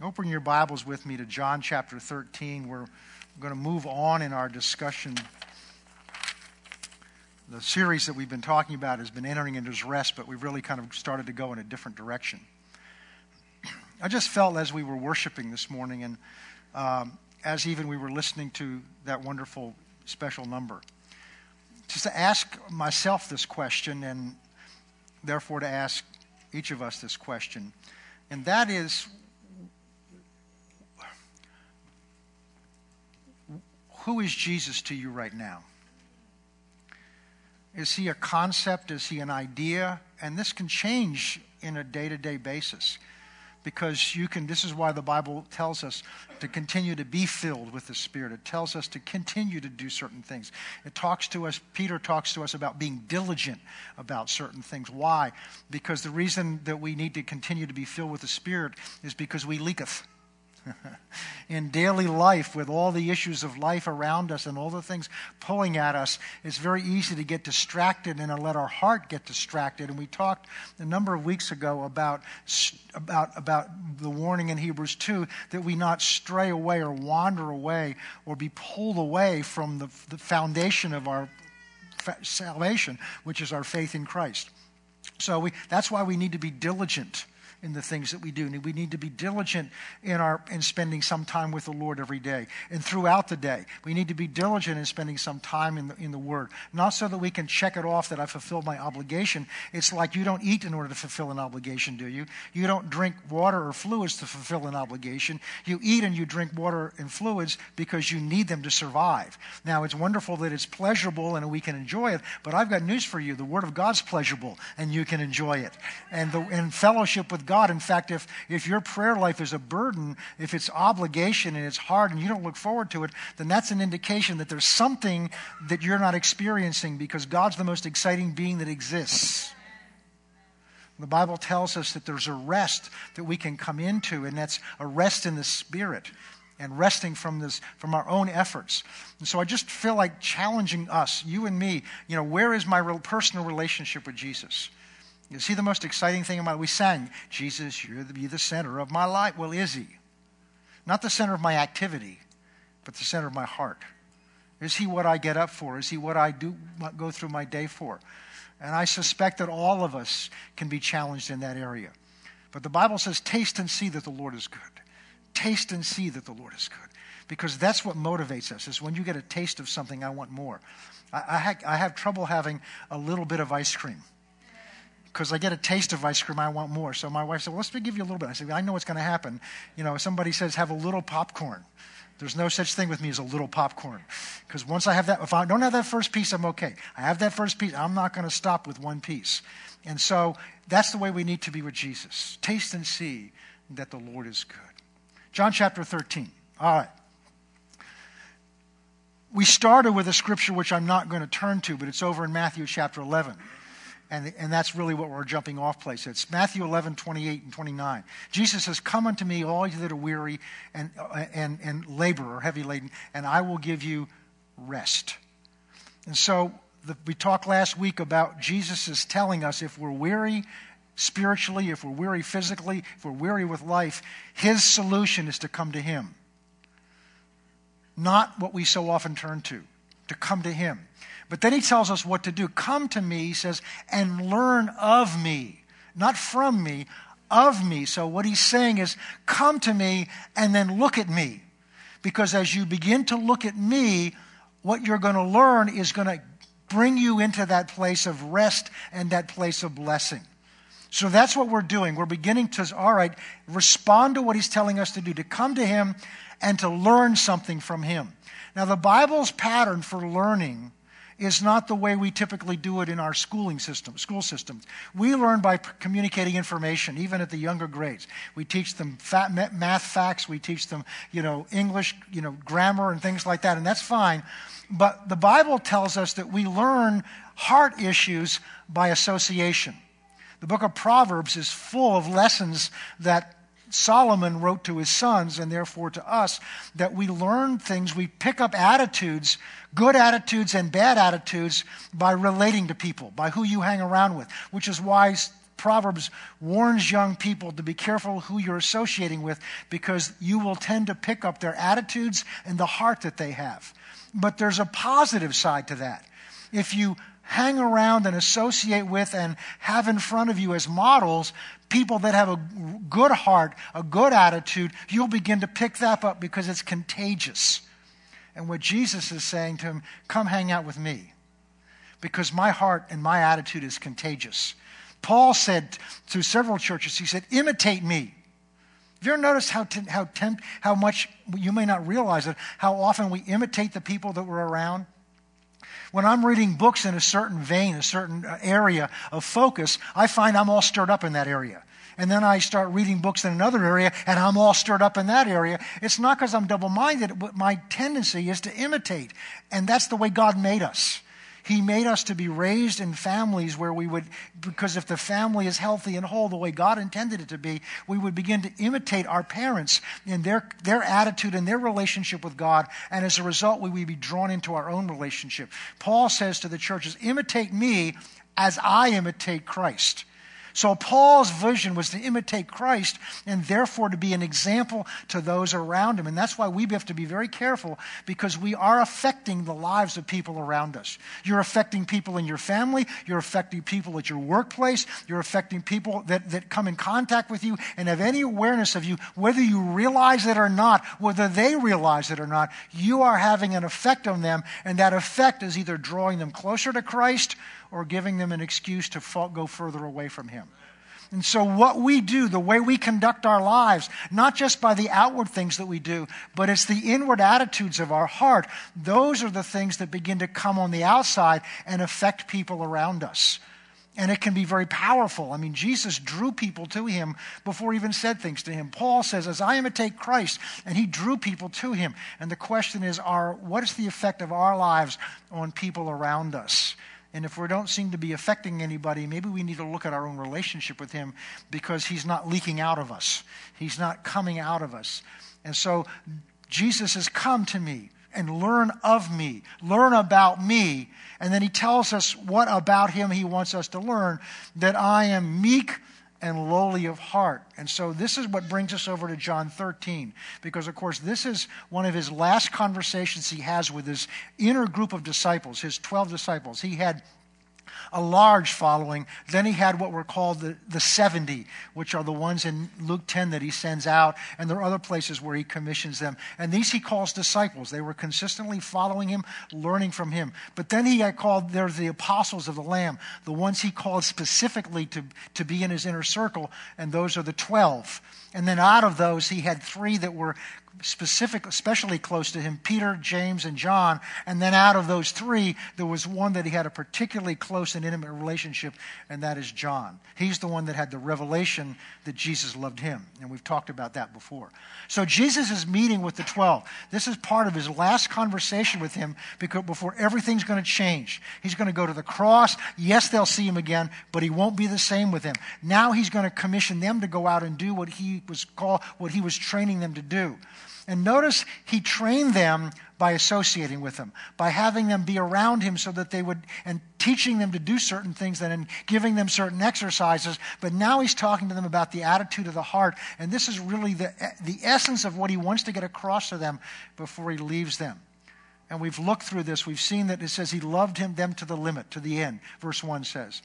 Open your Bibles with me to John chapter 13. We're going to move on in our discussion. The series that we've been talking about has been entering into his rest, but we've really kind of started to go in a different direction. I just felt as we were worshiping this morning, and um, as even we were listening to that wonderful special number, just to ask myself this question, and therefore to ask each of us this question. And that is who is Jesus to you right now? Is he a concept? Is he an idea? And this can change in a day to day basis because you can this is why the bible tells us to continue to be filled with the spirit it tells us to continue to do certain things it talks to us peter talks to us about being diligent about certain things why because the reason that we need to continue to be filled with the spirit is because we leaketh in daily life with all the issues of life around us and all the things pulling at us, it's very easy to get distracted and to let our heart get distracted. And we talked a number of weeks ago about, about, about the warning in Hebrews 2 that we not stray away or wander away or be pulled away from the, the foundation of our salvation, which is our faith in Christ. So we, that's why we need to be diligent in the things that we do. We need to be diligent in our in spending some time with the Lord every day and throughout the day. We need to be diligent in spending some time in the, in the Word, not so that we can check it off that I fulfilled my obligation. It's like you don't eat in order to fulfill an obligation, do you? You don't drink water or fluids to fulfill an obligation. You eat and you drink water and fluids because you need them to survive. Now, it's wonderful that it's pleasurable and we can enjoy it, but I've got news for you: the Word of God's pleasurable and you can enjoy it, and the and fellowship with God. In fact, if, if your prayer life is a burden, if it's obligation and it's hard and you don't look forward to it, then that's an indication that there's something that you're not experiencing because God's the most exciting being that exists. The Bible tells us that there's a rest that we can come into, and that's a rest in the Spirit and resting from this from our own efforts. And so I just feel like challenging us, you and me, you know, where is my personal relationship with Jesus? You see the most exciting thing about it? We sang, Jesus, you're the, the center of my life. Well, is he? Not the center of my activity, but the center of my heart. Is he what I get up for? Is he what I do go through my day for? And I suspect that all of us can be challenged in that area. But the Bible says, taste and see that the Lord is good. Taste and see that the Lord is good. Because that's what motivates us, is when you get a taste of something, I want more. I, I, ha- I have trouble having a little bit of ice cream because I get a taste of ice cream, I want more. So my wife said, well, let's give you a little bit. I said, I know what's going to happen. You know, somebody says, have a little popcorn. There's no such thing with me as a little popcorn. Because once I have that, if I don't have that first piece, I'm okay. I have that first piece, I'm not going to stop with one piece. And so that's the way we need to be with Jesus. Taste and see that the Lord is good. John chapter 13. All right. We started with a scripture which I'm not going to turn to, but it's over in Matthew chapter 11. And, and that's really what we're jumping off place. It's Matthew 11, 28 and 29. Jesus says, Come unto me, all you that are weary and, uh, and, and labor or heavy laden, and I will give you rest. And so the, we talked last week about Jesus is telling us if we're weary spiritually, if we're weary physically, if we're weary with life, his solution is to come to him. Not what we so often turn to, to come to him. But then he tells us what to do. Come to me, he says, and learn of me. Not from me, of me. So what he's saying is, come to me and then look at me. Because as you begin to look at me, what you're going to learn is going to bring you into that place of rest and that place of blessing. So that's what we're doing. We're beginning to, all right, respond to what he's telling us to do, to come to him and to learn something from him. Now, the Bible's pattern for learning is not the way we typically do it in our schooling system, school systems. We learn by communicating information, even at the younger grades. We teach them math facts, we teach them, you know, English, you know, grammar and things like that, and that's fine. But the Bible tells us that we learn heart issues by association. The book of Proverbs is full of lessons that Solomon wrote to his sons and therefore to us that we learn things, we pick up attitudes, good attitudes and bad attitudes by relating to people, by who you hang around with, which is why Proverbs warns young people to be careful who you're associating with because you will tend to pick up their attitudes and the heart that they have. But there's a positive side to that. If you hang around and associate with and have in front of you as models people that have a good heart, a good attitude, you'll begin to pick that up because it's contagious. And what Jesus is saying to him, come hang out with me because my heart and my attitude is contagious. Paul said to several churches, he said, imitate me. Have you ever noticed how, how, temp- how much, you may not realize it, how often we imitate the people that we're around? When I'm reading books in a certain vein, a certain uh, area of focus, I find I'm all stirred up in that area. And then I start reading books in another area and I'm all stirred up in that area. It's not because I'm double minded, but my tendency is to imitate. And that's the way God made us. He made us to be raised in families where we would, because if the family is healthy and whole the way God intended it to be, we would begin to imitate our parents in their, their attitude and their relationship with God. And as a result, we would be drawn into our own relationship. Paul says to the churches, imitate me as I imitate Christ. So Paul's vision was to imitate Christ and therefore to be an example to those around him. And that's why we have to be very careful because we are affecting the lives of people around us. You're affecting people in your family, you're affecting people at your workplace, you're affecting people that, that come in contact with you and have any awareness of you, whether you realize it or not, whether they realize it or not, you are having an effect on them, and that effect is either drawing them closer to Christ or giving them an excuse to fall, go further away from Him. And so, what we do, the way we conduct our lives, not just by the outward things that we do, but it's the inward attitudes of our heart, those are the things that begin to come on the outside and affect people around us. And it can be very powerful. I mean, Jesus drew people to him before he even said things to him. Paul says, As I imitate Christ, and he drew people to him. And the question is, are, what is the effect of our lives on people around us? And if we don't seem to be affecting anybody, maybe we need to look at our own relationship with Him because He's not leaking out of us. He's not coming out of us. And so Jesus has come to me and learn of me, learn about me. And then He tells us what about Him He wants us to learn that I am meek and lowly of heart. And so this is what brings us over to John 13, because of course this is one of his last conversations he has with his inner group of disciples, his 12 disciples. He had a large following. Then he had what were called the, the 70, which are the ones in Luke 10 that he sends out. And there are other places where he commissions them. And these he calls disciples. They were consistently following him, learning from him. But then he called, there's the apostles of the Lamb, the ones he called specifically to, to be in his inner circle. And those are the 12. And then out of those, he had three that were specific, especially close to him Peter, James, and John. And then out of those three, there was one that he had a particularly close and intimate relationship, and that is John. He's the one that had the revelation that Jesus loved him. And we've talked about that before. So Jesus is meeting with the 12. This is part of his last conversation with him because before everything's going to change. He's going to go to the cross. Yes, they'll see him again, but he won't be the same with them. Now he's going to commission them to go out and do what he was called, what he was training them to do. And notice he trained them by associating with them, by having them be around him so that they would, and teaching them to do certain things and giving them certain exercises. But now he's talking to them about the attitude of the heart. And this is really the, the essence of what he wants to get across to them before he leaves them. And we've looked through this. We've seen that it says he loved him, them to the limit, to the end, verse 1 says.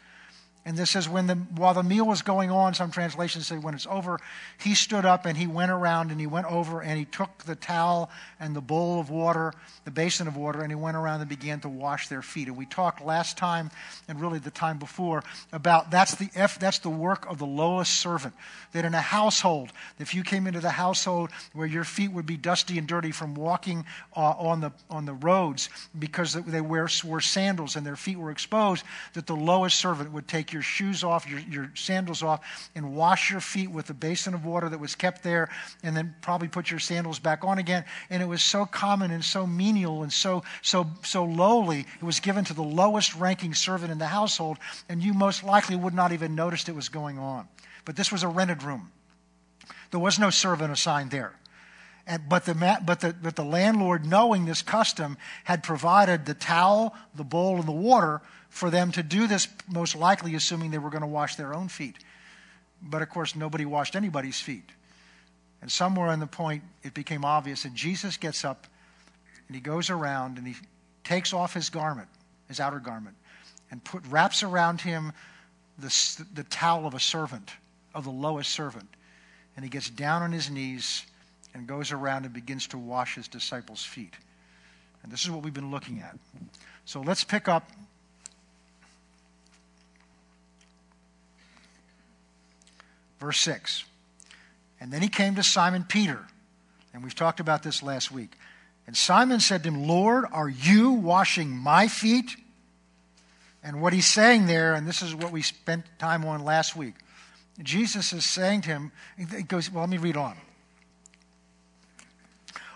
And this says, when the, while the meal was going on, some translations say when it's over, he stood up and he went around and he went over and he took the towel and the bowl of water, the basin of water, and he went around and began to wash their feet. And we talked last time and really the time before about that's the, F, that's the work of the lowest servant. That in a household, if you came into the household where your feet would be dusty and dirty from walking uh, on, the, on the roads because they wear, wore sandals and their feet were exposed, that the lowest servant would take your shoes off, your, your sandals off, and wash your feet with a basin of water that was kept there, and then probably put your sandals back on again. And it was so common and so menial and so, so, so lowly. It was given to the lowest ranking servant in the household, and you most likely would not even noticed it was going on. But this was a rented room. There was no servant assigned there. And, but, the, but, the, but the landlord, knowing this custom, had provided the towel, the bowl, and the water for them to do this, most likely assuming they were going to wash their own feet. But of course, nobody washed anybody's feet. And somewhere on the point, it became obvious, and Jesus gets up and he goes around and he takes off his garment, his outer garment, and put, wraps around him the, the towel of a servant, of the lowest servant. And he gets down on his knees and goes around and begins to wash his disciples' feet. And this is what we've been looking at. So let's pick up verse 6. And then he came to Simon Peter. And we've talked about this last week. And Simon said to him, Lord, are you washing my feet? And what he's saying there, and this is what we spent time on last week, Jesus is saying to him, he goes, Well, let me read on.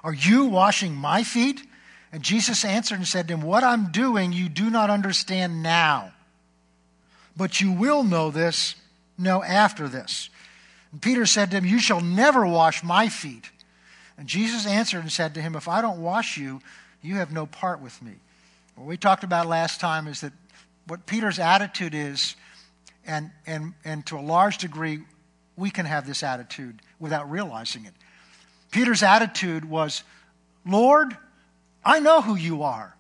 Are you washing my feet? And Jesus answered and said to him, What I'm doing you do not understand now, but you will know this, know after this. And Peter said to him, You shall never wash my feet. And Jesus answered and said to him, If I don't wash you, you have no part with me. What we talked about last time is that what Peter's attitude is, and, and, and to a large degree, we can have this attitude without realizing it. Peter's attitude was, Lord, I know who you are.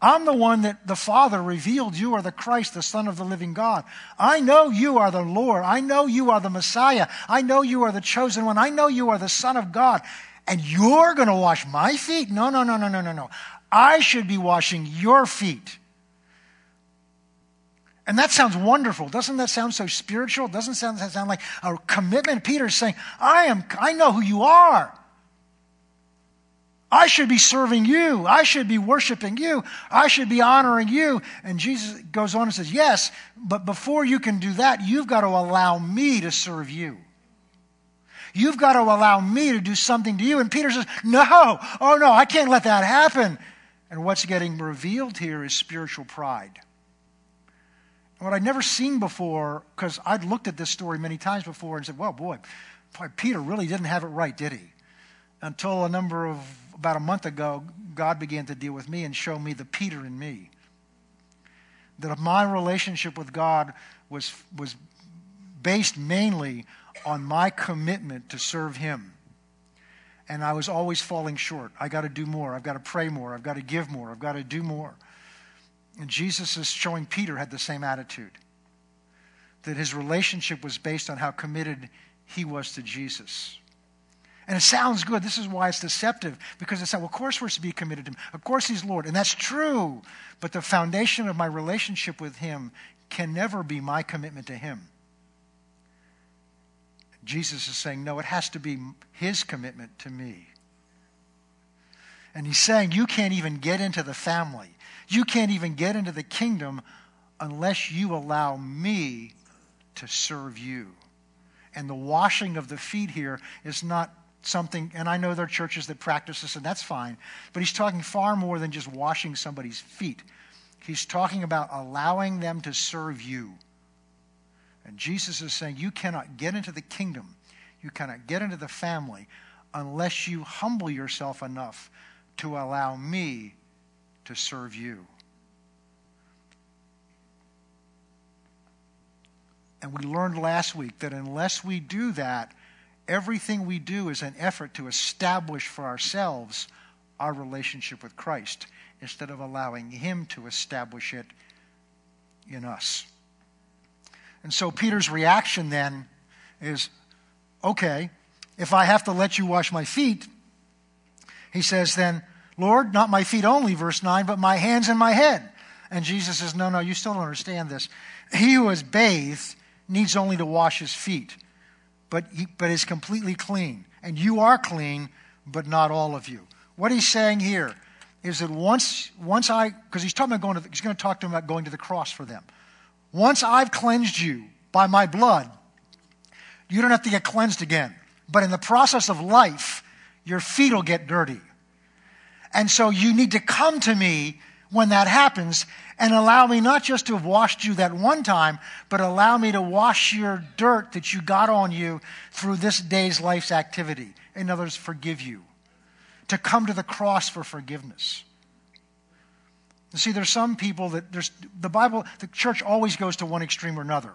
I'm the one that the Father revealed you are the Christ, the Son of the living God. I know you are the Lord. I know you are the Messiah. I know you are the chosen one. I know you are the Son of God. And you're going to wash my feet? No, no, no, no, no, no, no. I should be washing your feet. And that sounds wonderful. Doesn't that sound so spiritual? Doesn't sound, that sound like a commitment? Peter's saying, I am, I know who you are. I should be serving you. I should be worshiping you. I should be honoring you. And Jesus goes on and says, Yes, but before you can do that, you've got to allow me to serve you. You've got to allow me to do something to you. And Peter says, No, oh no, I can't let that happen. And what's getting revealed here is spiritual pride. what I'd never seen before, because I'd looked at this story many times before and said, Well, boy, boy, Peter really didn't have it right, did he? Until a number of about a month ago, God began to deal with me and show me the Peter in me. That my relationship with God was, was based mainly on my commitment to serve Him. And I was always falling short. I got to do more. I've got to pray more. I've got to give more. I've got to do more. And Jesus is showing Peter had the same attitude. That his relationship was based on how committed he was to Jesus. And it sounds good. This is why it's deceptive, because it's like, well, of course we're to be committed to Him. Of course He's Lord. And that's true. But the foundation of my relationship with Him can never be my commitment to Him. Jesus is saying, no, it has to be His commitment to me. And He's saying, you can't even get into the family, you can't even get into the kingdom unless you allow me to serve you. And the washing of the feet here is not something, and I know there are churches that practice this, and that's fine, but he's talking far more than just washing somebody's feet. He's talking about allowing them to serve you. And Jesus is saying, You cannot get into the kingdom, you cannot get into the family unless you humble yourself enough to allow me to serve you. And we learned last week that unless we do that, Everything we do is an effort to establish for ourselves our relationship with Christ instead of allowing Him to establish it in us. And so Peter's reaction then is okay, if I have to let you wash my feet, he says then, Lord, not my feet only, verse 9, but my hands and my head. And Jesus says, No, no, you still don't understand this. He who is bathed needs only to wash his feet but, he, but is completely clean. And you are clean, but not all of you. What he's saying here is that once, once I, because he's talking about going to, he's going to talk to them about going to the cross for them. Once I've cleansed you by my blood, you don't have to get cleansed again. But in the process of life, your feet will get dirty. And so you need to come to me when that happens and allow me not just to have washed you that one time, but allow me to wash your dirt that you got on you through this day's life's activity. In other words, forgive you. To come to the cross for forgiveness. You see, there's some people that there's the Bible, the church always goes to one extreme or another.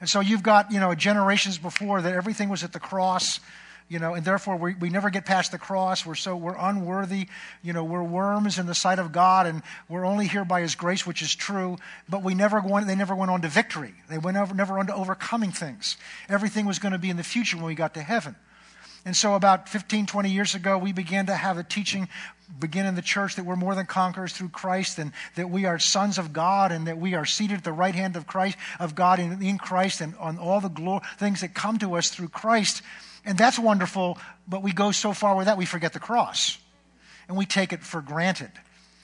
And so you've got, you know, generations before that everything was at the cross you know, and therefore we, we never get past the cross. We're so we're unworthy, you know, we're worms in the sight of God, and we're only here by His grace, which is true. But we never went, they never went on to victory. They went over, never on to overcoming things. Everything was going to be in the future when we got to heaven. And so, about 15, 20 years ago, we began to have a teaching begin in the church that we're more than conquerors through Christ and that we are sons of God and that we are seated at the right hand of Christ, of God in, in Christ and on all the glory, things that come to us through Christ. And that's wonderful, but we go so far with that we forget the cross. And we take it for granted.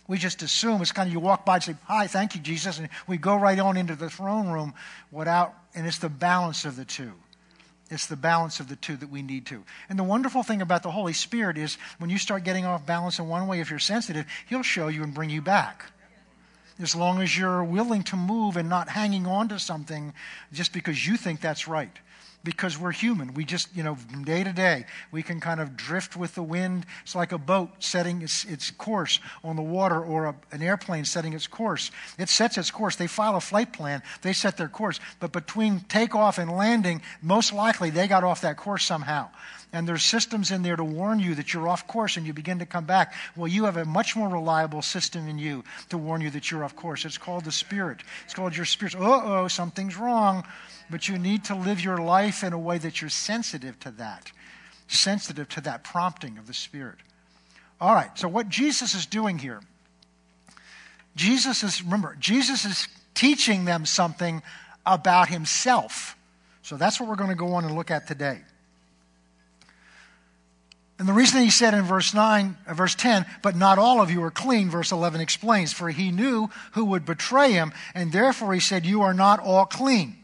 We just assume it's kind of you walk by and say, Hi, thank you, Jesus. And we go right on into the throne room without, and it's the balance of the two. It's the balance of the two that we need to. And the wonderful thing about the Holy Spirit is when you start getting off balance in one way, if you're sensitive, He'll show you and bring you back. As long as you're willing to move and not hanging on to something just because you think that's right because we're human. We just, you know, from day to day, we can kind of drift with the wind. It's like a boat setting its, its course on the water or a, an airplane setting its course. It sets its course. They file a flight plan, they set their course. But between takeoff and landing, most likely they got off that course somehow. And there's systems in there to warn you that you're off course and you begin to come back. Well, you have a much more reliable system in you to warn you that you're off course. It's called the Spirit. It's called your Spirit. Uh oh, something's wrong but you need to live your life in a way that you're sensitive to that, sensitive to that prompting of the Spirit. All right, so what Jesus is doing here, Jesus is, remember, Jesus is teaching them something about himself. So that's what we're going to go on and look at today. And the reason he said in verse 9, uh, verse 10, but not all of you are clean, verse 11 explains, for he knew who would betray him, and therefore he said, You are not all clean.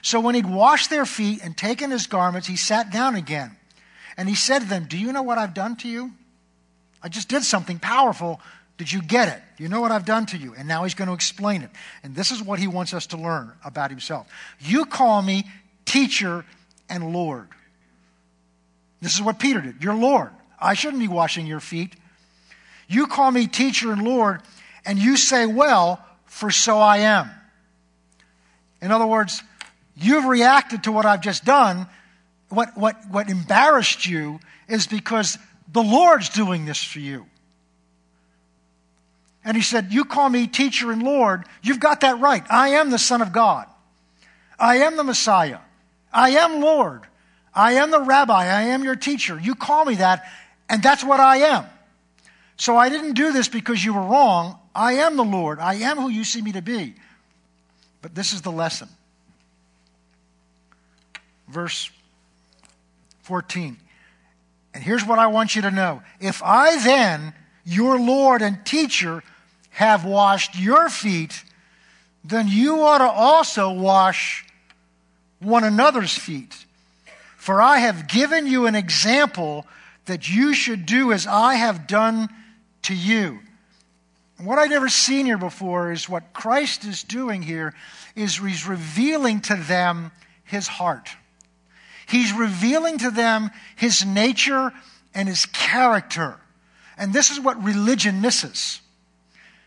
So when he'd washed their feet and taken his garments, he sat down again. And he said to them, Do you know what I've done to you? I just did something powerful. Did you get it? You know what I've done to you? And now he's going to explain it. And this is what he wants us to learn about himself. You call me teacher and Lord. This is what Peter did. You're Lord. I shouldn't be washing your feet. You call me teacher and Lord, and you say, Well, for so I am. In other words, You've reacted to what I've just done. What, what, what embarrassed you is because the Lord's doing this for you. And he said, You call me teacher and Lord. You've got that right. I am the Son of God. I am the Messiah. I am Lord. I am the rabbi. I am your teacher. You call me that, and that's what I am. So I didn't do this because you were wrong. I am the Lord. I am who you see me to be. But this is the lesson verse 14. And here's what I want you to know. If I then, your Lord and teacher, have washed your feet, then you ought to also wash one another's feet. For I have given you an example that you should do as I have done to you. And what I'd never seen here before is what Christ is doing here is he's revealing to them his heart. He's revealing to them his nature and his character. And this is what religion misses.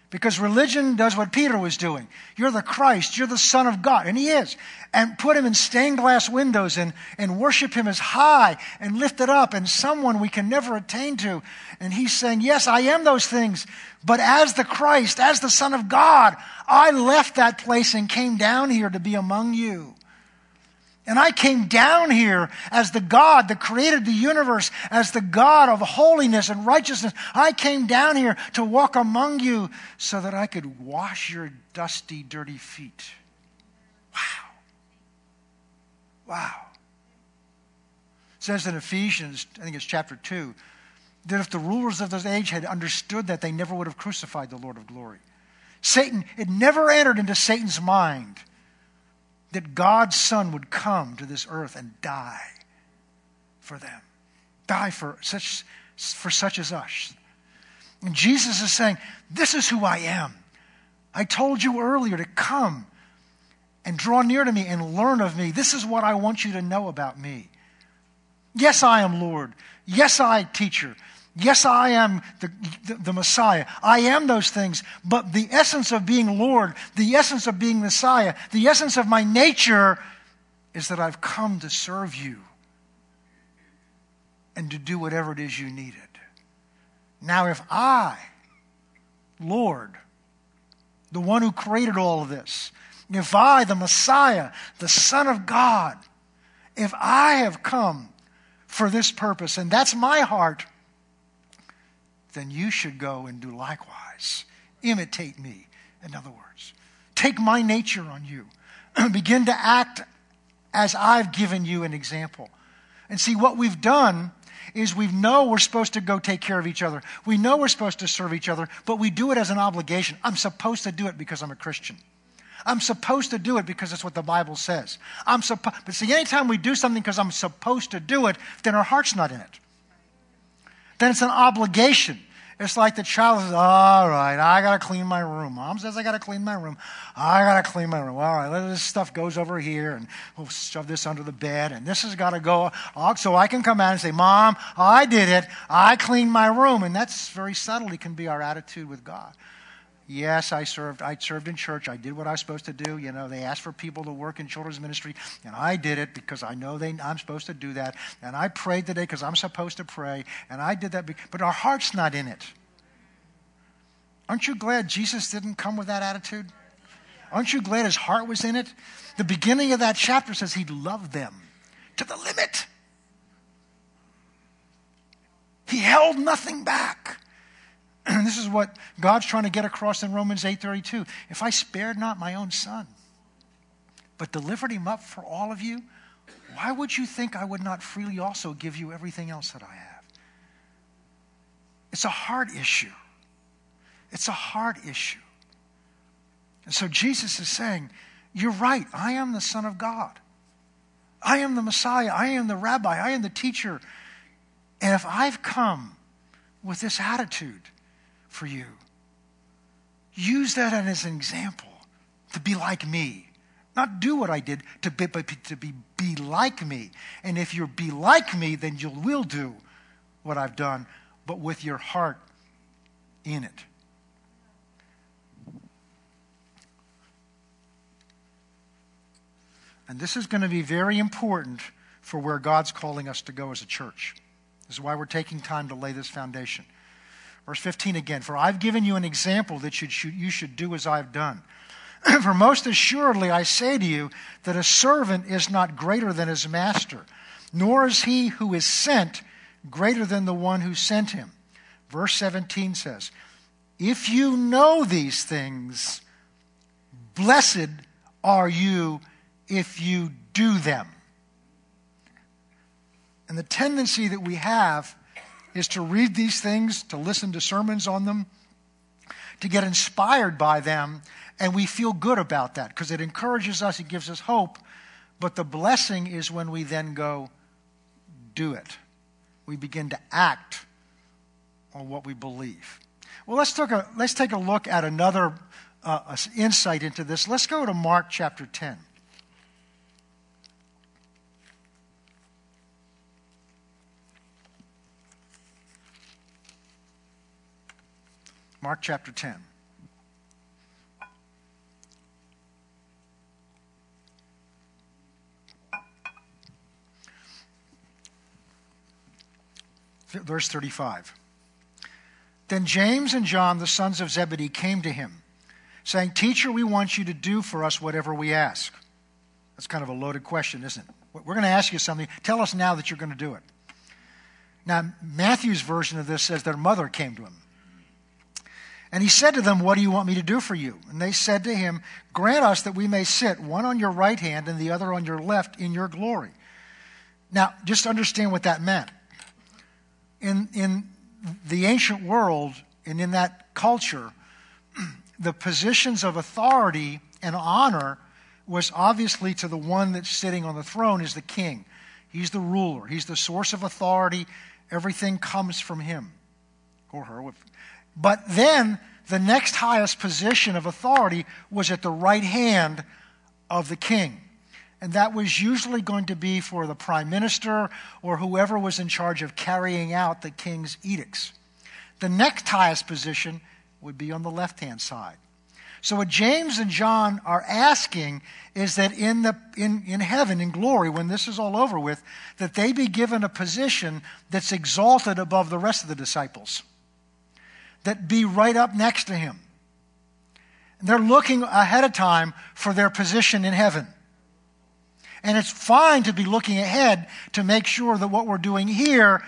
Because religion does what Peter was doing. You're the Christ, you're the Son of God, and He is. And put Him in stained glass windows and, and worship Him as high and lifted up and someone we can never attain to. And He's saying, Yes, I am those things, but as the Christ, as the Son of God, I left that place and came down here to be among you. And I came down here as the God that created the universe, as the God of holiness and righteousness. I came down here to walk among you so that I could wash your dusty, dirty feet. Wow. Wow. It says in Ephesians, I think it's chapter 2, that if the rulers of this age had understood that, they never would have crucified the Lord of glory. Satan, it never entered into Satan's mind that God's Son would come to this earth and die for them, die for such, for such as us. And Jesus is saying, This is who I am. I told you earlier to come and draw near to me and learn of me. This is what I want you to know about me. Yes, I am Lord. Yes, I teacher. Yes, I am the, the, the, Messiah. I am those things. But the essence of being Lord, the essence of being Messiah, the essence of my nature is that I've come to serve you and to do whatever it is you needed. Now, if I, Lord, the one who created all of this, if I, the Messiah, the Son of God, if I have come for this purpose, and that's my heart, then you should go and do likewise. Imitate me, in other words. Take my nature on you. Begin to act as I've given you an example. And see, what we've done is we know we're supposed to go take care of each other. We know we're supposed to serve each other, but we do it as an obligation. I'm supposed to do it because I'm a Christian. I'm supposed to do it because that's what the Bible says. I'm supposed, but see, anytime we do something because I'm supposed to do it, then our heart's not in it. Then it's an obligation. It's like the child says, All right, I got to clean my room. Mom says, I got to clean my room. I got to clean my room. All right, let this stuff goes over here, and we'll shove this under the bed, and this has got to go. So I can come out and say, Mom, I did it. I cleaned my room. And that's very subtly can be our attitude with God. Yes, I served. I served in church. I did what I was supposed to do. You know, they asked for people to work in children's ministry, and I did it because I know they, I'm supposed to do that. And I prayed today because I'm supposed to pray, and I did that. But our heart's not in it. Aren't you glad Jesus didn't come with that attitude? Aren't you glad his heart was in it? The beginning of that chapter says he loved them to the limit. He held nothing back. This is what God's trying to get across in Romans 8:32. If I spared not my own son, but delivered him up for all of you, why would you think I would not freely also give you everything else that I have? It's a hard issue. It's a hard issue. And so Jesus is saying, You're right. I am the Son of God. I am the Messiah. I am the rabbi. I am the teacher. And if I've come with this attitude, for you. Use that as an example to be like me. Not do what I did, to be, but to be, be like me. And if you're be like me, then you will do what I've done, but with your heart in it. And this is going to be very important for where God's calling us to go as a church. This is why we're taking time to lay this foundation. Verse 15 again, for I've given you an example that you should do as I've done. for most assuredly I say to you that a servant is not greater than his master, nor is he who is sent greater than the one who sent him. Verse 17 says, If you know these things, blessed are you if you do them. And the tendency that we have is to read these things, to listen to sermons on them, to get inspired by them, and we feel good about that because it encourages us, it gives us hope. But the blessing is when we then go do it. We begin to act on what we believe. Well, let's take a, let's take a look at another uh, insight into this. Let's go to Mark chapter 10. Mark chapter 10. Verse 35. Then James and John, the sons of Zebedee, came to him, saying, Teacher, we want you to do for us whatever we ask. That's kind of a loaded question, isn't it? We're going to ask you something. Tell us now that you're going to do it. Now, Matthew's version of this says their mother came to him. And he said to them, What do you want me to do for you? And they said to him, Grant us that we may sit, one on your right hand and the other on your left, in your glory. Now, just understand what that meant. In, in the ancient world and in that culture, the positions of authority and honor was obviously to the one that's sitting on the throne is the king. He's the ruler. He's the source of authority. Everything comes from him or her But then the next highest position of authority was at the right hand of the king. And that was usually going to be for the prime minister or whoever was in charge of carrying out the king's edicts. The next highest position would be on the left hand side. So, what James and John are asking is that in, the, in, in heaven, in glory, when this is all over with, that they be given a position that's exalted above the rest of the disciples, that be right up next to him. They're looking ahead of time for their position in heaven. And it's fine to be looking ahead to make sure that what we're doing here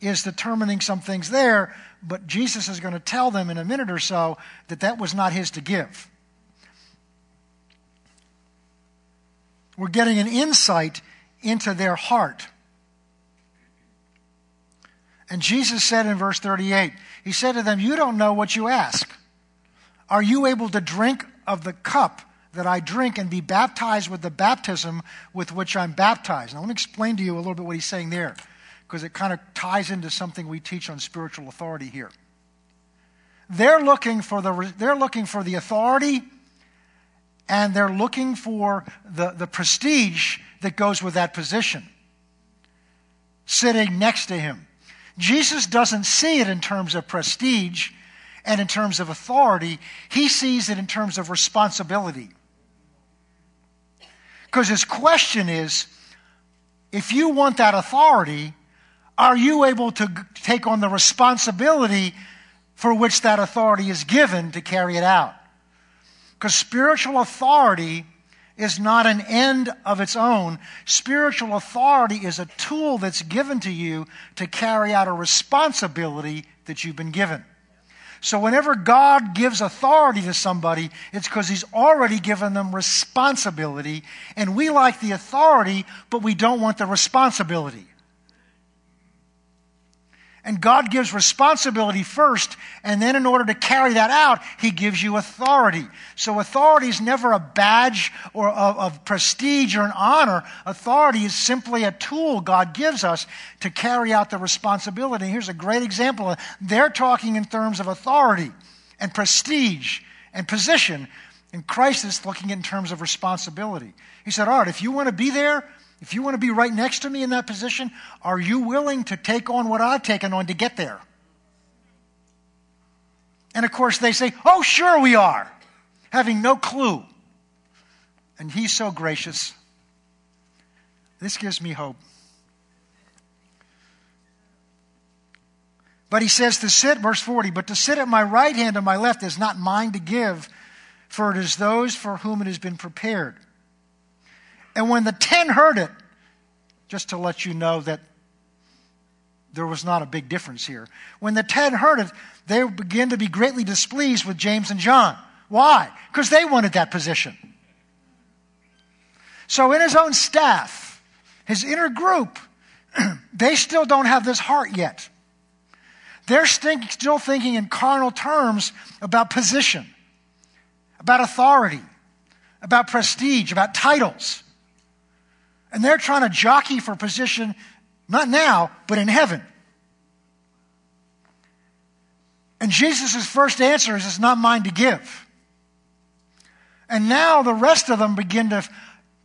is determining some things there, but Jesus is going to tell them in a minute or so that that was not his to give. We're getting an insight into their heart. And Jesus said in verse 38, He said to them, You don't know what you ask. Are you able to drink of the cup that I drink and be baptized with the baptism with which I'm baptized? Now, let me explain to you a little bit what he's saying there, because it kind of ties into something we teach on spiritual authority here. They're looking for the, they're looking for the authority and they're looking for the, the prestige that goes with that position, sitting next to him. Jesus doesn't see it in terms of prestige and in terms of authority, he sees it in terms of responsibility. Because his question is if you want that authority, are you able to take on the responsibility for which that authority is given to carry it out? Because spiritual authority is not an end of its own. Spiritual authority is a tool that's given to you to carry out a responsibility that you've been given. So, whenever God gives authority to somebody, it's because He's already given them responsibility. And we like the authority, but we don't want the responsibility. And God gives responsibility first, and then in order to carry that out, He gives you authority. So authority is never a badge or of, of, prestige or an honor. Authority is simply a tool God gives us to carry out the responsibility. Here's a great example. They're talking in terms of authority and prestige and position, and Christ is looking in terms of responsibility. He said, All right, if you want to be there, if you want to be right next to me in that position, are you willing to take on what I've taken on to get there? And of course, they say, Oh, sure we are, having no clue. And he's so gracious. This gives me hope. But he says to sit, verse 40, but to sit at my right hand and my left is not mine to give, for it is those for whom it has been prepared. And when the ten heard it, just to let you know that there was not a big difference here. When the ten heard it, they began to be greatly displeased with James and John. Why? Because they wanted that position. So, in his own staff, his inner group, they still don't have this heart yet. They're still thinking in carnal terms about position, about authority, about prestige, about titles. And they're trying to jockey for position, not now, but in heaven. And Jesus' first answer is, It's not mine to give. And now the rest of them begin to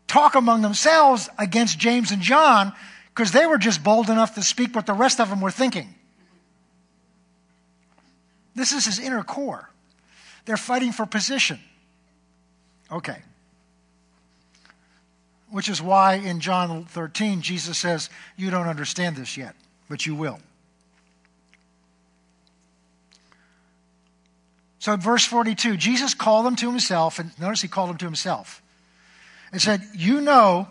talk among themselves against James and John because they were just bold enough to speak what the rest of them were thinking. This is his inner core. They're fighting for position. Okay. Which is why in John 13, Jesus says, You don't understand this yet, but you will. So, verse 42, Jesus called them to himself, and notice he called them to himself, and said, You know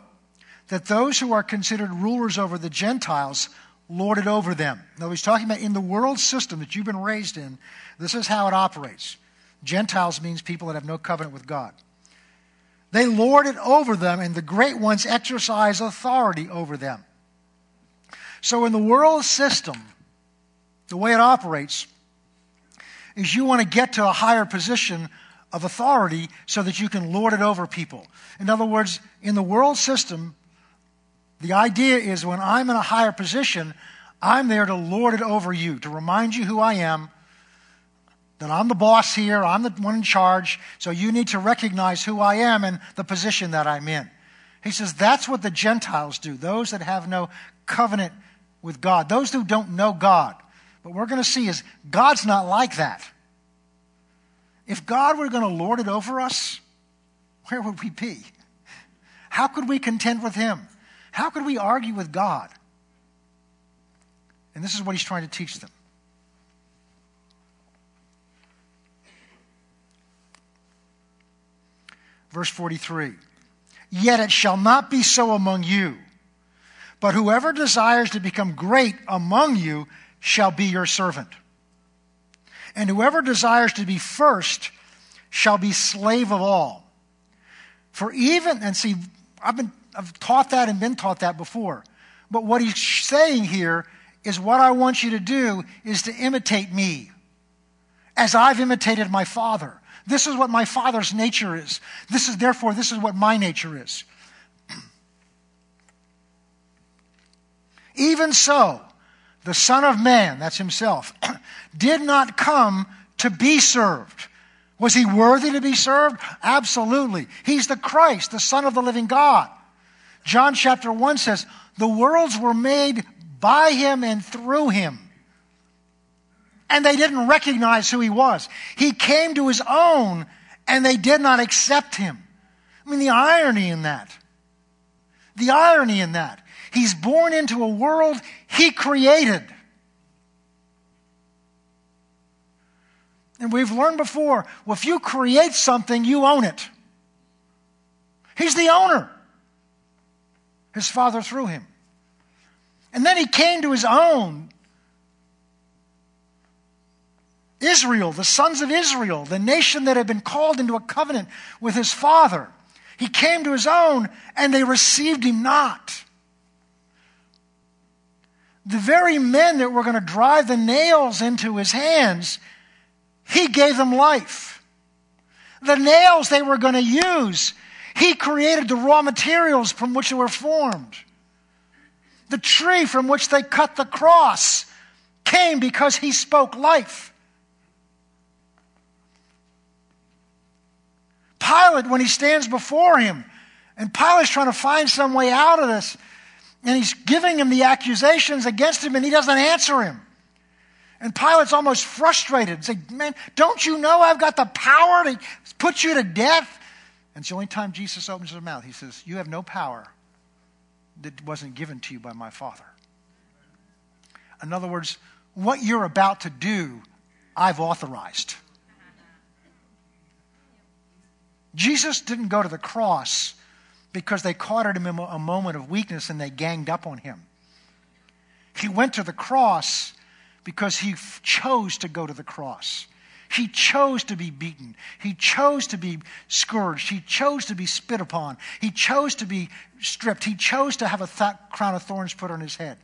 that those who are considered rulers over the Gentiles lord it over them. Now, he's talking about in the world system that you've been raised in, this is how it operates. Gentiles means people that have no covenant with God. They lord it over them, and the great ones exercise authority over them. So, in the world system, the way it operates is you want to get to a higher position of authority so that you can lord it over people. In other words, in the world system, the idea is when I'm in a higher position, I'm there to lord it over you, to remind you who I am, that I'm the boss here, I'm the one in charge, so you need to recognize who I am and the position that I'm in. He says that's what the Gentiles do, those that have no covenant with God, those who don't know God. What we're going to see is God's not like that. If God were going to lord it over us, where would we be? How could we contend with Him? How could we argue with God? And this is what He's trying to teach them. Verse 43 Yet it shall not be so among you, but whoever desires to become great among you shall be your servant. And whoever desires to be first shall be slave of all. For even, and see, I've, been, I've taught that and been taught that before. But what he's saying here is what I want you to do is to imitate me as I've imitated my father. This is what my father's nature is. This is therefore this is what my nature is. Even so, the Son of Man, that's himself, did not come to be served. Was he worthy to be served? Absolutely. He's the Christ, the Son of the living God. John chapter 1 says, The worlds were made by him and through him. And they didn't recognize who he was. He came to his own and they did not accept him. I mean, the irony in that. The irony in that. He's born into a world he created. And we've learned before well, if you create something, you own it. He's the owner. His father through him. And then he came to his own. Israel, the sons of Israel, the nation that had been called into a covenant with his father. He came to his own, and they received him not. The very men that were going to drive the nails into his hands he gave them life. The nails they were going to use, He created the raw materials from which they were formed. The tree from which they cut the cross came because He spoke life. Pilate, when he stands before him, and Pilate's trying to find some way out of this, and he's giving him the accusations against him, and he doesn't answer him. And Pilate's almost frustrated. Say, man, don't you know I've got the power to put you to death? And it's the only time Jesus opens his mouth. He says, You have no power that wasn't given to you by my Father. In other words, what you're about to do, I've authorized. Jesus didn't go to the cross because they caught him in a moment of weakness and they ganged up on him. He went to the cross because he chose to go to the cross. He chose to be beaten. He chose to be scourged. He chose to be spit upon. He chose to be stripped. He chose to have a th- crown of thorns put on his head.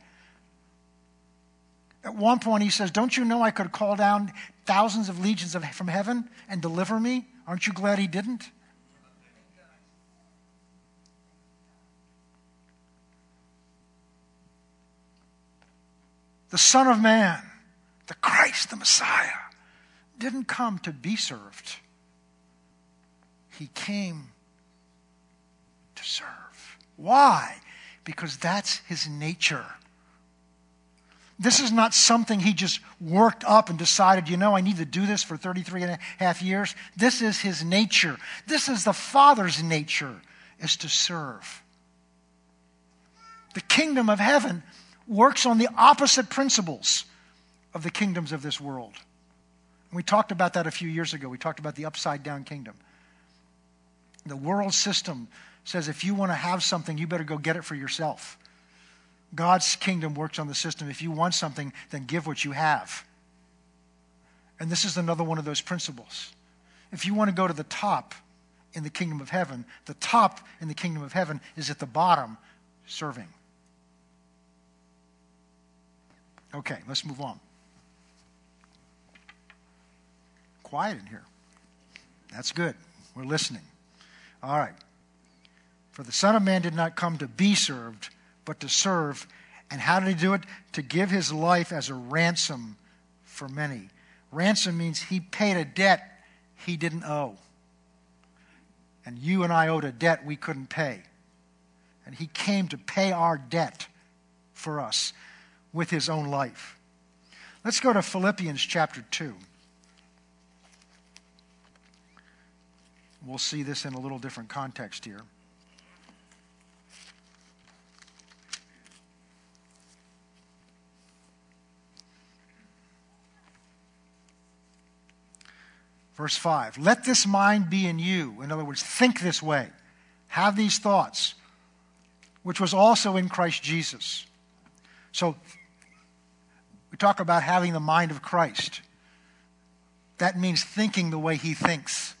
At one point, he says, Don't you know I could call down thousands of legions of, from heaven and deliver me? Aren't you glad he didn't? The Son of Man the Christ, the Messiah, didn't come to be served, he came to serve. Why? Because that's his nature. This is not something he just worked up and decided, you know, I need to do this for 33 and a half years. This is his nature. This is the Father's nature, is to serve. The kingdom of heaven works on the opposite principles of the kingdoms of this world. we talked about that a few years ago. We talked about the upside down kingdom. The world system says if you want to have something, you better go get it for yourself. God's kingdom works on the system. If you want something, then give what you have. And this is another one of those principles. If you want to go to the top in the kingdom of heaven, the top in the kingdom of heaven is at the bottom, serving. Okay, let's move on. quiet in here. That's good. We're listening. All right. For the Son of Man did not come to be served, but to serve. And how did he do it? To give his life as a ransom for many. Ransom means he paid a debt he didn't owe. And you and I owed a debt we couldn't pay. And he came to pay our debt for us with his own life. Let's go to Philippians chapter 2. We'll see this in a little different context here. Verse 5 Let this mind be in you. In other words, think this way, have these thoughts, which was also in Christ Jesus. So, we talk about having the mind of Christ. That means thinking the way he thinks.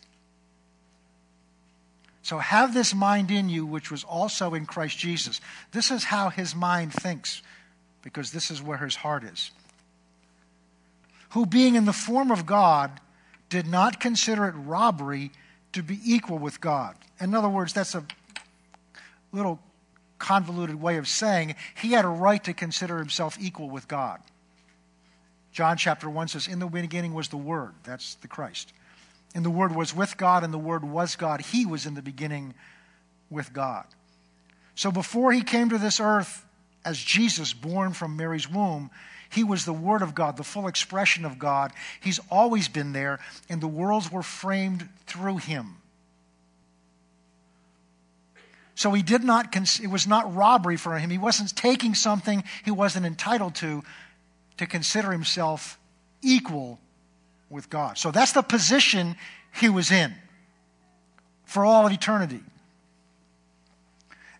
So, have this mind in you, which was also in Christ Jesus. This is how his mind thinks, because this is where his heart is. Who, being in the form of God, did not consider it robbery to be equal with God. In other words, that's a little convoluted way of saying he had a right to consider himself equal with God. John chapter 1 says, In the beginning was the Word. That's the Christ. And the Word was with God, and the Word was God. He was in the beginning with God. So before he came to this earth as Jesus, born from Mary's womb, he was the Word of God, the full expression of God. He's always been there, and the worlds were framed through him. So he did not, it was not robbery for him. He wasn't taking something he wasn't entitled to to consider himself equal with God. So that's the position he was in for all of eternity.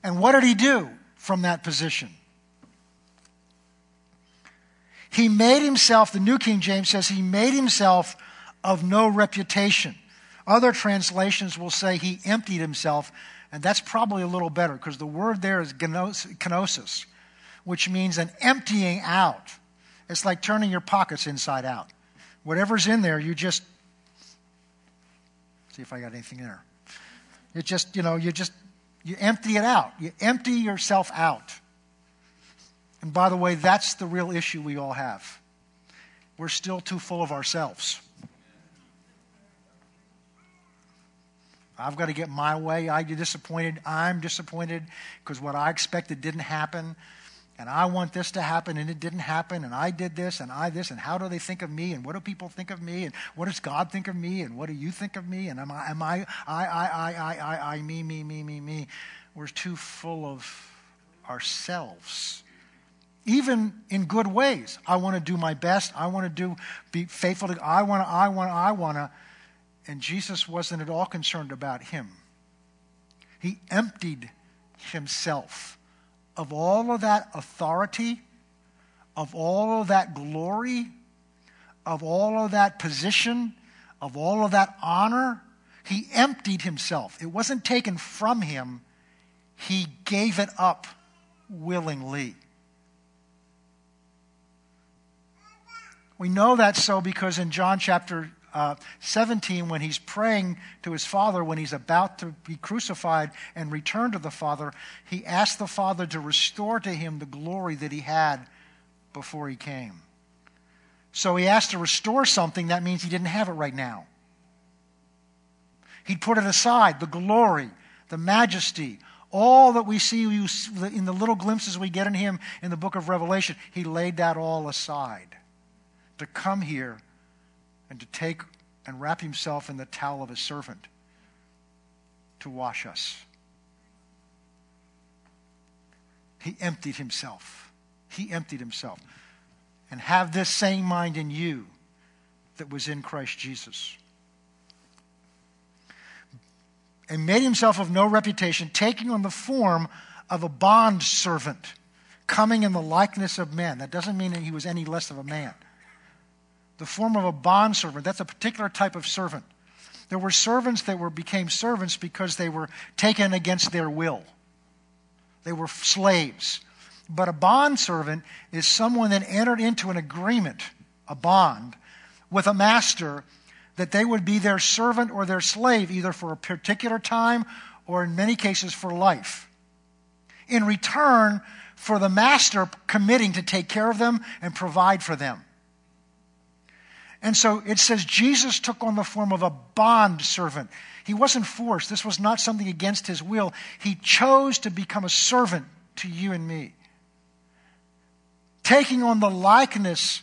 And what did he do from that position? He made himself, the New King James says, he made himself of no reputation. Other translations will say he emptied himself, and that's probably a little better because the word there is kenosis, which means an emptying out. It's like turning your pockets inside out. Whatever's in there, you just see if I got anything there. You just, you know, you just you empty it out. You empty yourself out. And by the way, that's the real issue we all have. We're still too full of ourselves. I've got to get my way. I get disappointed. I'm disappointed because what I expected didn't happen. And I want this to happen and it didn't happen. And I did this and I this. And how do they think of me? And what do people think of me? And what does God think of me? And what do you think of me? And am I, am I, I, I, I, I, I, I me, me, me, me, me? We're too full of ourselves even in good ways. I want to do my best. I want to do be faithful to I want to I want to I want to and Jesus wasn't at all concerned about him. He emptied himself of all of that authority, of all of that glory, of all of that position, of all of that honor. He emptied himself. It wasn't taken from him, he gave it up willingly. We know that's so because in John chapter uh, 17, when he's praying to his Father, when he's about to be crucified and return to the Father, he asked the Father to restore to him the glory that he had before he came. So he asked to restore something, that means he didn't have it right now. He'd put it aside, the glory, the majesty, all that we see in the little glimpses we get in him in the book of Revelation, he laid that all aside to come here and to take and wrap himself in the towel of a servant to wash us. He emptied himself. He emptied himself. And have this same mind in you that was in Christ Jesus. And made himself of no reputation, taking on the form of a bond servant, coming in the likeness of men. That doesn't mean that he was any less of a man the form of a bondservant. That's a particular type of servant. There were servants that were, became servants because they were taken against their will. They were slaves. But a bondservant is someone that entered into an agreement, a bond, with a master that they would be their servant or their slave either for a particular time or in many cases for life. In return for the master committing to take care of them and provide for them. And so it says Jesus took on the form of a bond servant. He wasn't forced. This was not something against his will. He chose to become a servant to you and me. Taking on the likeness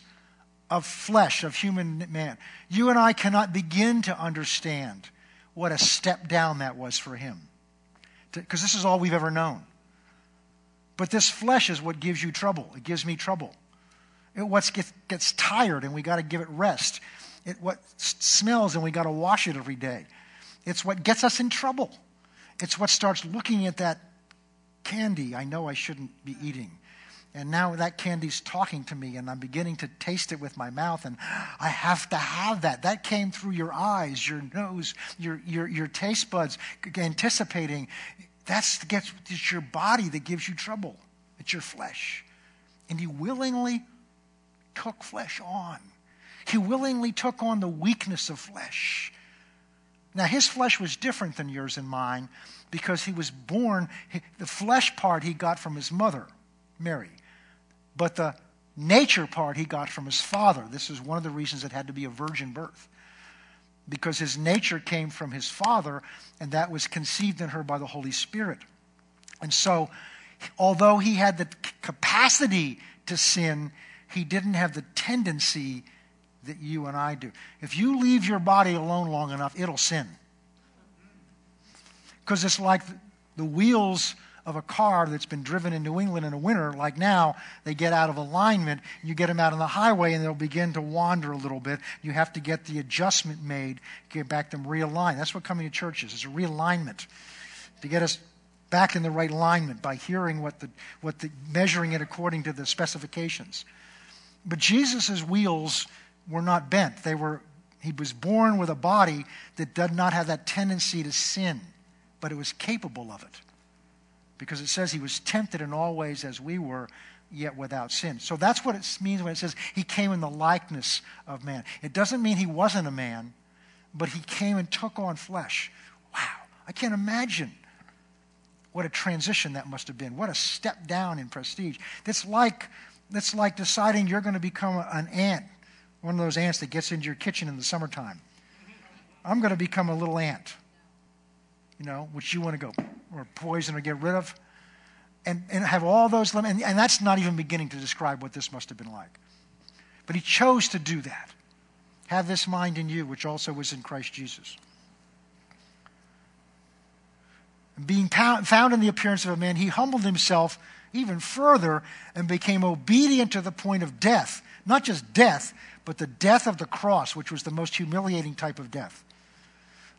of flesh, of human man. You and I cannot begin to understand what a step down that was for him. Because this is all we've ever known. But this flesh is what gives you trouble. It gives me trouble. It what gets, gets tired and we got to give it rest. It what smells and we got to wash it every day. It's what gets us in trouble. It's what starts looking at that candy I know I shouldn't be eating. And now that candy's talking to me, and I'm beginning to taste it with my mouth, and I have to have that. That came through your eyes, your nose, your, your, your taste buds, anticipating. That's gets, it's your body that gives you trouble. It's your flesh. And you willingly took flesh on. He willingly took on the weakness of flesh. Now, his flesh was different than yours and mine because he was born, the flesh part he got from his mother, Mary. But the nature part he got from his father. This is one of the reasons it had to be a virgin birth. Because his nature came from his father, and that was conceived in her by the Holy Spirit. And so, although he had the capacity to sin, he didn't have the tendency that you and I do. If you leave your body alone long enough, it'll sin. Because it's like the wheels of a car that's been driven in New England in a winter, like now, they get out of alignment. You get them out on the highway and they'll begin to wander a little bit. You have to get the adjustment made, get back them realigned. That's what coming to church is. It's a realignment to get us back in the right alignment by hearing what the, what the measuring it according to the specifications. But Jesus' wheels were not bent. They were, he was born with a body that did not have that tendency to sin, but it was capable of it because it says he was tempted in all ways as we were, yet without sin. So that's what it means when it says he came in the likeness of man. It doesn't mean he wasn't a man, but he came and took on flesh. Wow, I can't imagine what a transition that must have been. What a step down in prestige. That's like, that's like deciding you're going to become an ant, one of those ants that gets into your kitchen in the summertime. I'm going to become a little ant, you know, which you want to go or poison or get rid of. And, and have all those limits. And, and that's not even beginning to describe what this must have been like. But he chose to do that. Have this mind in you, which also was in Christ Jesus. Being found in the appearance of a man, he humbled himself even further and became obedient to the point of death. Not just death, but the death of the cross, which was the most humiliating type of death.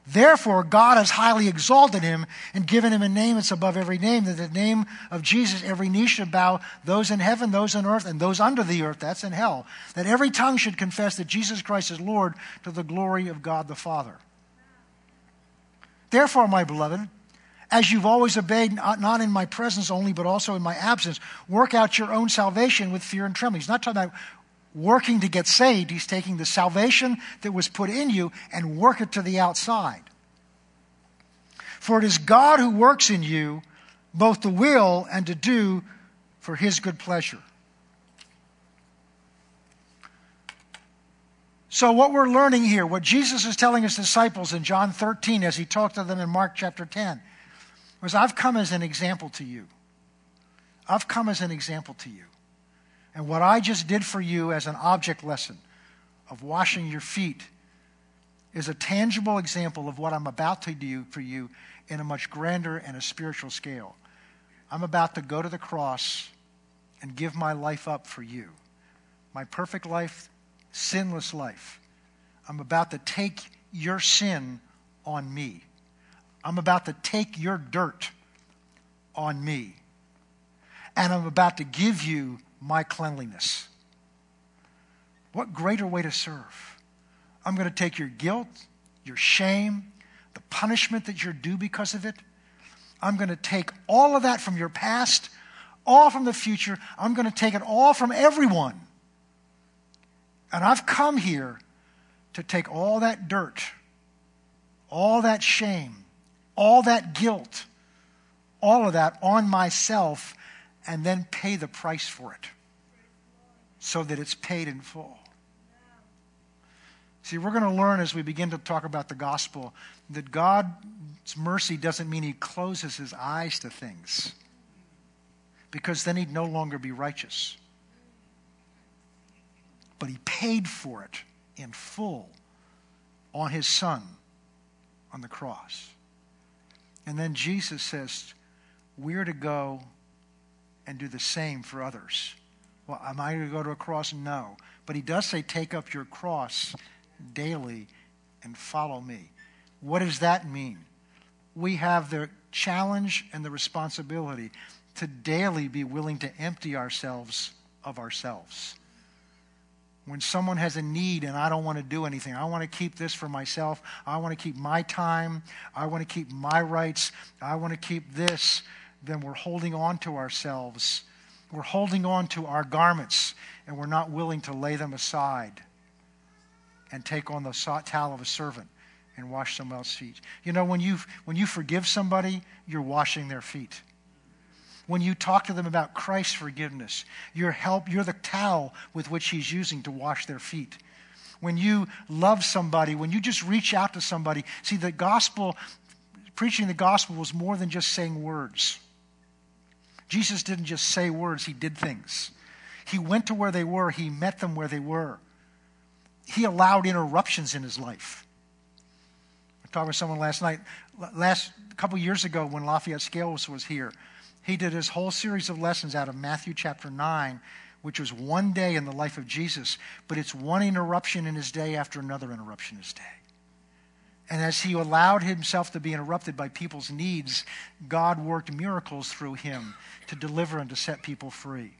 Therefore, God has highly exalted him and given him a name that's above every name, that the name of Jesus every knee should bow, those in heaven, those on earth, and those under the earth, that's in hell, that every tongue should confess that Jesus Christ is Lord to the glory of God the Father. Therefore, my beloved, as you've always obeyed, not in my presence only, but also in my absence, work out your own salvation with fear and trembling. He's not talking about working to get saved. He's taking the salvation that was put in you and work it to the outside. For it is God who works in you both to will and to do for his good pleasure. So, what we're learning here, what Jesus is telling his disciples in John 13 as he talked to them in Mark chapter 10, was I've come as an example to you. I've come as an example to you. And what I just did for you as an object lesson of washing your feet is a tangible example of what I'm about to do for you in a much grander and a spiritual scale. I'm about to go to the cross and give my life up for you. My perfect life, sinless life. I'm about to take your sin on me. I'm about to take your dirt on me. And I'm about to give you my cleanliness. What greater way to serve? I'm going to take your guilt, your shame, the punishment that you're due because of it. I'm going to take all of that from your past, all from the future. I'm going to take it all from everyone. And I've come here to take all that dirt, all that shame, all that guilt, all of that on myself and then pay the price for it so that it's paid in full. See, we're going to learn as we begin to talk about the gospel that God's mercy doesn't mean he closes his eyes to things, because then he'd no longer be righteous. But he paid for it in full on his son on the cross. And then Jesus says, We're to go and do the same for others. Well, am I going to go to a cross? No. But he does say, Take up your cross daily and follow me. What does that mean? We have the challenge and the responsibility to daily be willing to empty ourselves of ourselves. When someone has a need and I don't want to do anything, I want to keep this for myself. I want to keep my time. I want to keep my rights. I want to keep this. Then we're holding on to ourselves. We're holding on to our garments and we're not willing to lay them aside and take on the towel of a servant and wash someone else's feet. You know, when you, when you forgive somebody, you're washing their feet. When you talk to them about Christ's forgiveness, you're, help, you're the towel with which He's using to wash their feet. When you love somebody, when you just reach out to somebody, see, the gospel, preaching the gospel was more than just saying words. Jesus didn't just say words, He did things. He went to where they were, He met them where they were he allowed interruptions in his life. I talked with someone last night, last a couple years ago when Lafayette Scales was here. He did his whole series of lessons out of Matthew chapter 9, which was one day in the life of Jesus, but it's one interruption in his day after another interruption in his day. And as he allowed himself to be interrupted by people's needs, God worked miracles through him to deliver and to set people free.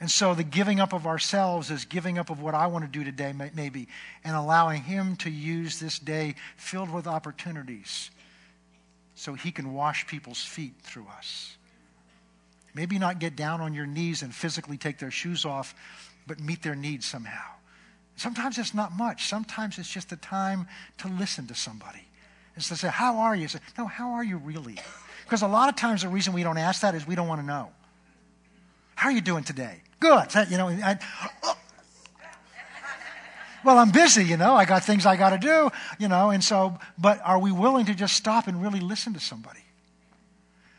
And so the giving up of ourselves is giving up of what I want to do today, maybe, and allowing Him to use this day filled with opportunities so He can wash people's feet through us. Maybe not get down on your knees and physically take their shoes off, but meet their needs somehow. Sometimes it's not much. Sometimes it's just a time to listen to somebody. It's to say, How are you? Say, no, how are you really? Because a lot of times the reason we don't ask that is we don't want to know. How are you doing today? Good. You know, I, oh. Well, I'm busy, you know, I got things I got to do, you know, and so, but are we willing to just stop and really listen to somebody?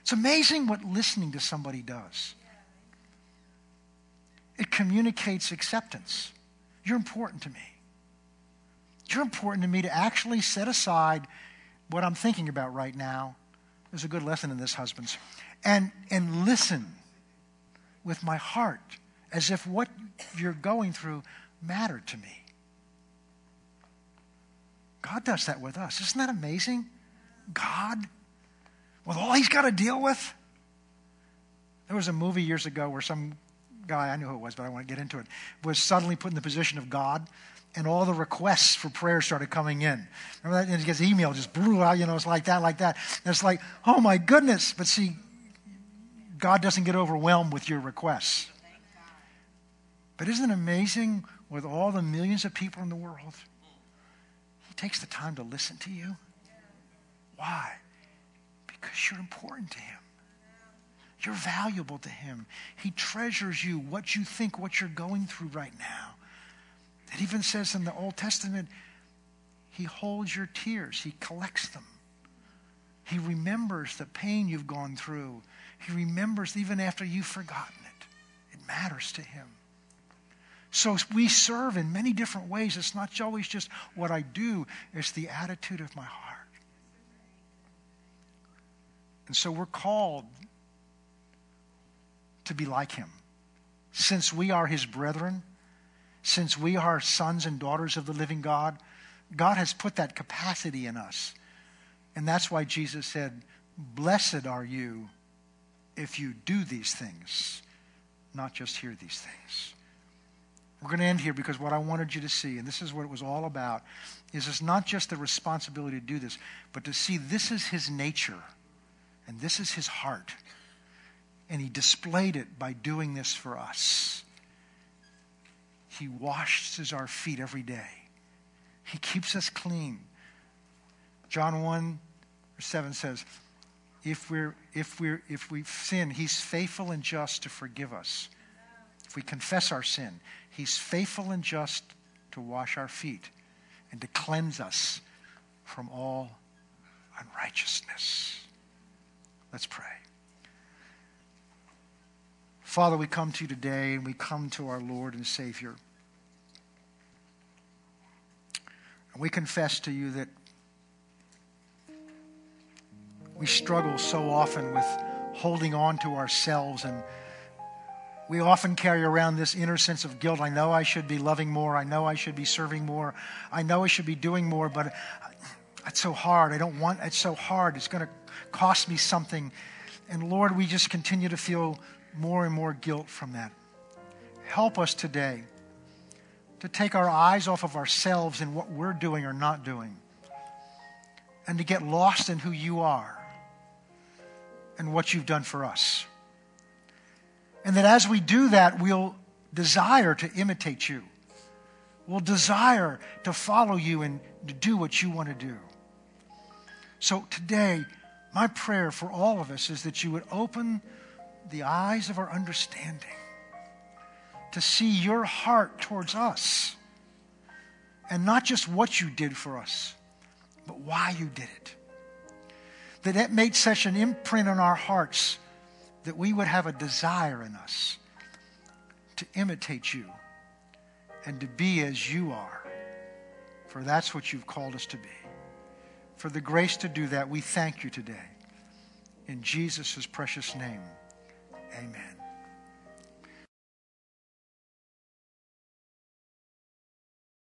It's amazing what listening to somebody does. It communicates acceptance. You're important to me. You're important to me to actually set aside what I'm thinking about right now. There's a good lesson in this, husbands. And, and listen with my heart as if what you're going through mattered to me. God does that with us. Isn't that amazing? God, with all he's got to deal with. There was a movie years ago where some guy, I knew who it was, but I want to get into it, was suddenly put in the position of God, and all the requests for prayer started coming in. Remember that? And his email just blew out, you know, it's like that, like that. And it's like, oh my goodness. But see, God doesn't get overwhelmed with your requests. But isn't it amazing with all the millions of people in the world? Takes the time to listen to you. Why? Because you're important to him. You're valuable to him. He treasures you, what you think, what you're going through right now. It even says in the Old Testament, he holds your tears, he collects them. He remembers the pain you've gone through. He remembers even after you've forgotten it. It matters to him. So we serve in many different ways. It's not always just what I do, it's the attitude of my heart. And so we're called to be like him. Since we are his brethren, since we are sons and daughters of the living God, God has put that capacity in us. And that's why Jesus said, Blessed are you if you do these things, not just hear these things. We're going to end here because what I wanted you to see, and this is what it was all about, is it's not just the responsibility to do this, but to see this is his nature and this is his heart. And he displayed it by doing this for us. He washes our feet every day. He keeps us clean. John 1 7 says, if we're if we're if we sin, he's faithful and just to forgive us. If we confess our sin, He's faithful and just to wash our feet and to cleanse us from all unrighteousness. Let's pray. Father, we come to you today and we come to our Lord and Savior. And we confess to you that we struggle so often with holding on to ourselves and we often carry around this inner sense of guilt. I know I should be loving more. I know I should be serving more. I know I should be doing more, but it's so hard. I don't want it's so hard. It's going to cost me something. And Lord, we just continue to feel more and more guilt from that. Help us today to take our eyes off of ourselves and what we're doing or not doing and to get lost in who you are and what you've done for us. And that as we do that, we'll desire to imitate you. We'll desire to follow you and to do what you want to do. So today, my prayer for all of us is that you would open the eyes of our understanding to see your heart towards us. And not just what you did for us, but why you did it. That it made such an imprint on our hearts that we would have a desire in us to imitate you and to be as you are. For that's what you've called us to be. For the grace to do that, we thank you today. In Jesus' precious name, amen.